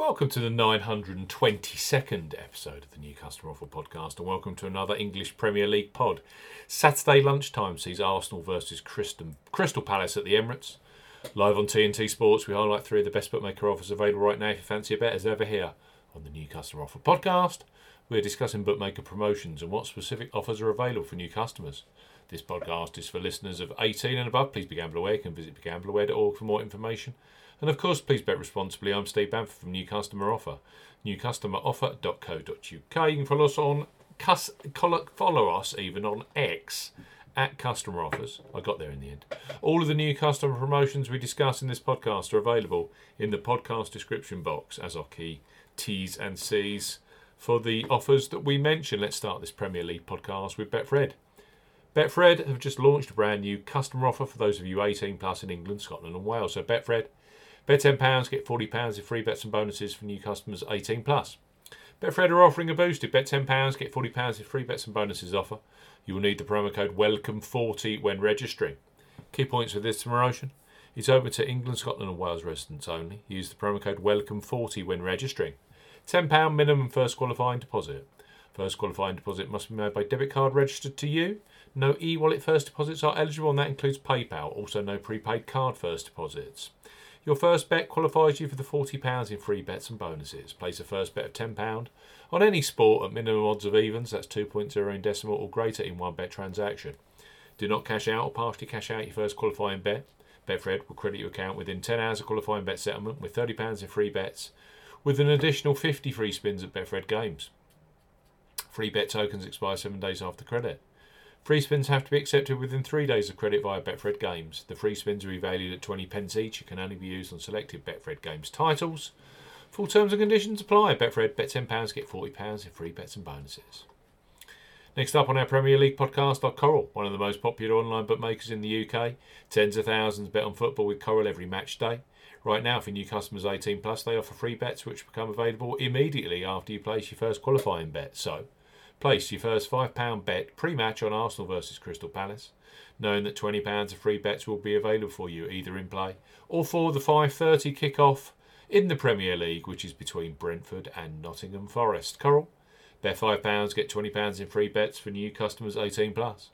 Welcome to the 922nd episode of the New Customer Offer Podcast, and welcome to another English Premier League pod. Saturday lunchtime sees Arsenal versus Crystal, Palace at the Emirates. Live on TNT Sports, we highlight three of the best bookmaker offers available right now if you fancy a bet as ever here on the New Customer Offer Podcast. We're discussing bookmaker promotions and what specific offers are available for new customers. This podcast is for listeners of 18 and above. Please be gamble aware. You can visit begambleaware.org for more information. And of course, please bet responsibly. I'm Steve Bamford from New Customer Offer, newcustomeroffer.co.uk. You can follow us on follow us even on X at Customer Offers. I got there in the end. All of the new customer promotions we discuss in this podcast are available in the podcast description box as our key T's and C's for the offers that we mention. Let's start this Premier League podcast with Betfred. Betfred have just launched a brand new customer offer for those of you 18 plus in England, Scotland, and Wales. So Betfred Bet £10, get £40 in free bets and bonuses for new customers 18 plus. Betfred are offering a boosted bet £10, get £40 in free bets and bonuses offer. You will need the promo code WELCOME40 when registering. Key points for this promotion. It's open to England, Scotland and Wales residents only. Use the promo code WELCOME40 when registering. £10 minimum first qualifying deposit. First qualifying deposit must be made by debit card registered to you. No e wallet first deposits are eligible, and that includes PayPal. Also, no prepaid card first deposits. Your first bet qualifies you for the £40 in free bets and bonuses. Place a first bet of £10 on any sport at minimum odds of evens, that's 2.0 in decimal or greater in one bet transaction. Do not cash out or partially cash out your first qualifying bet. Betfred will credit your account within 10 hours of qualifying bet settlement with £30 in free bets, with an additional 50 free spins at Betfred games. Free bet tokens expire seven days after credit. Free spins have to be accepted within three days of credit via Betfred Games. The free spins are valued at 20 pence each and can only be used on selected Betfred Games titles. Full terms and conditions apply. Betfred, bet £10, get £40 in free bets and bonuses. Next up on our Premier League podcast are Coral, one of the most popular online bookmakers in the UK. Tens of thousands bet on football with Coral every match day. Right now, for new customers 18 plus, they offer free bets which become available immediately after you place your first qualifying bet. So, Place your first £5 bet pre match on Arsenal versus Crystal Palace, knowing that £20 of free bets will be available for you either in play or for the 5.30 kick-off in the Premier League, which is between Brentford and Nottingham Forest. Coral, bet £5, get £20 in free bets for new customers 18 plus.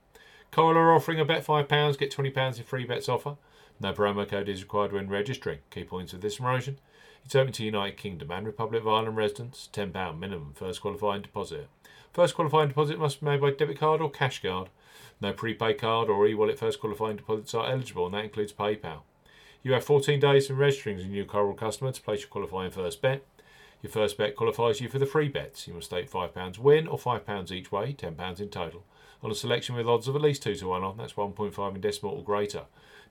Coral are offering a bet £5, get £20 in free bets offer. No promo code is required when registering. Key points of this promotion. It's open to United Kingdom and Republic of Ireland residents. £10 minimum first qualifying deposit. First qualifying deposit must be made by debit card or cash card. No prepaid card or e-wallet first qualifying deposits are eligible, and that includes PayPal. You have 14 days from registering as a new Coral customer to place your qualifying first bet. Your first bet qualifies you for the free bets. You must stake £5 win or £5 each way, £10 in total, on a selection with odds of at least 2 to 1 on, that's 1.5 in decimal or greater.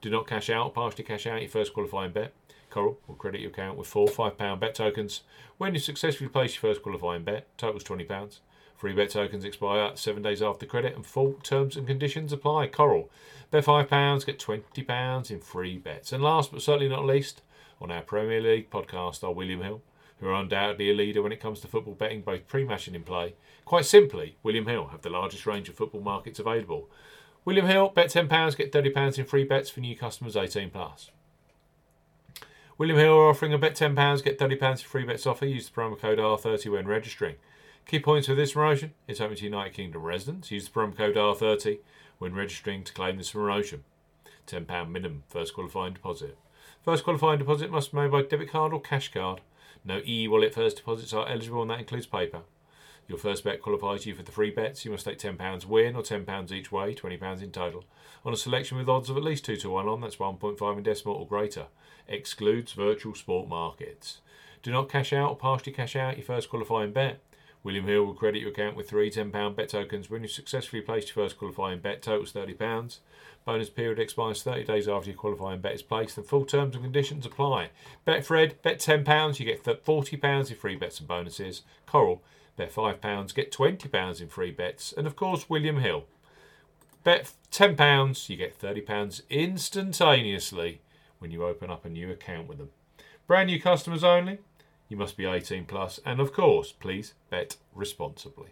Do not cash out partially cash out your first qualifying bet. Coral will credit your account with four £5 bet tokens when you successfully place your first qualifying bet, totals £20. Free bet tokens expire seven days after credit and full terms and conditions apply. Coral. Bet £5, get £20 in free bets. And last but certainly not least, on our Premier League podcast are William Hill, who are undoubtedly a leader when it comes to football betting, both pre match and in play. Quite simply, William Hill have the largest range of football markets available. William Hill, bet £10, get £30 in free bets for new customers 18 plus. William Hill are offering a bet £10, get £30 in free bets offer. Use the promo code R30 when registering. Key points for this promotion it's open to United Kingdom residents. Use the promo code R30 when registering to claim this promotion. £10 minimum first qualifying deposit. First qualifying deposit must be made by debit card or cash card. No e wallet first deposits are eligible, and that includes PayPal. Your first bet qualifies you for the free bets. You must stake £10 win or £10 each way, £20 in total, on a selection with odds of at least 2 to 1 on, that's 1.5 in decimal or greater. Excludes virtual sport markets. Do not cash out or partially cash out your first qualifying bet. William Hill will credit your account with three £10 bet tokens when you successfully place your first qualifying bet, totals £30. Bonus period expires 30 days after your qualifying bet is placed, and full terms and conditions apply. Betfred, bet £10, you get £40 in free bets and bonuses. Coral, bet £5, get £20 in free bets. And of course, William Hill. Bet £10, you get £30 instantaneously when you open up a new account with them. Brand new customers only. You must be 18 plus, and of course, please bet responsibly.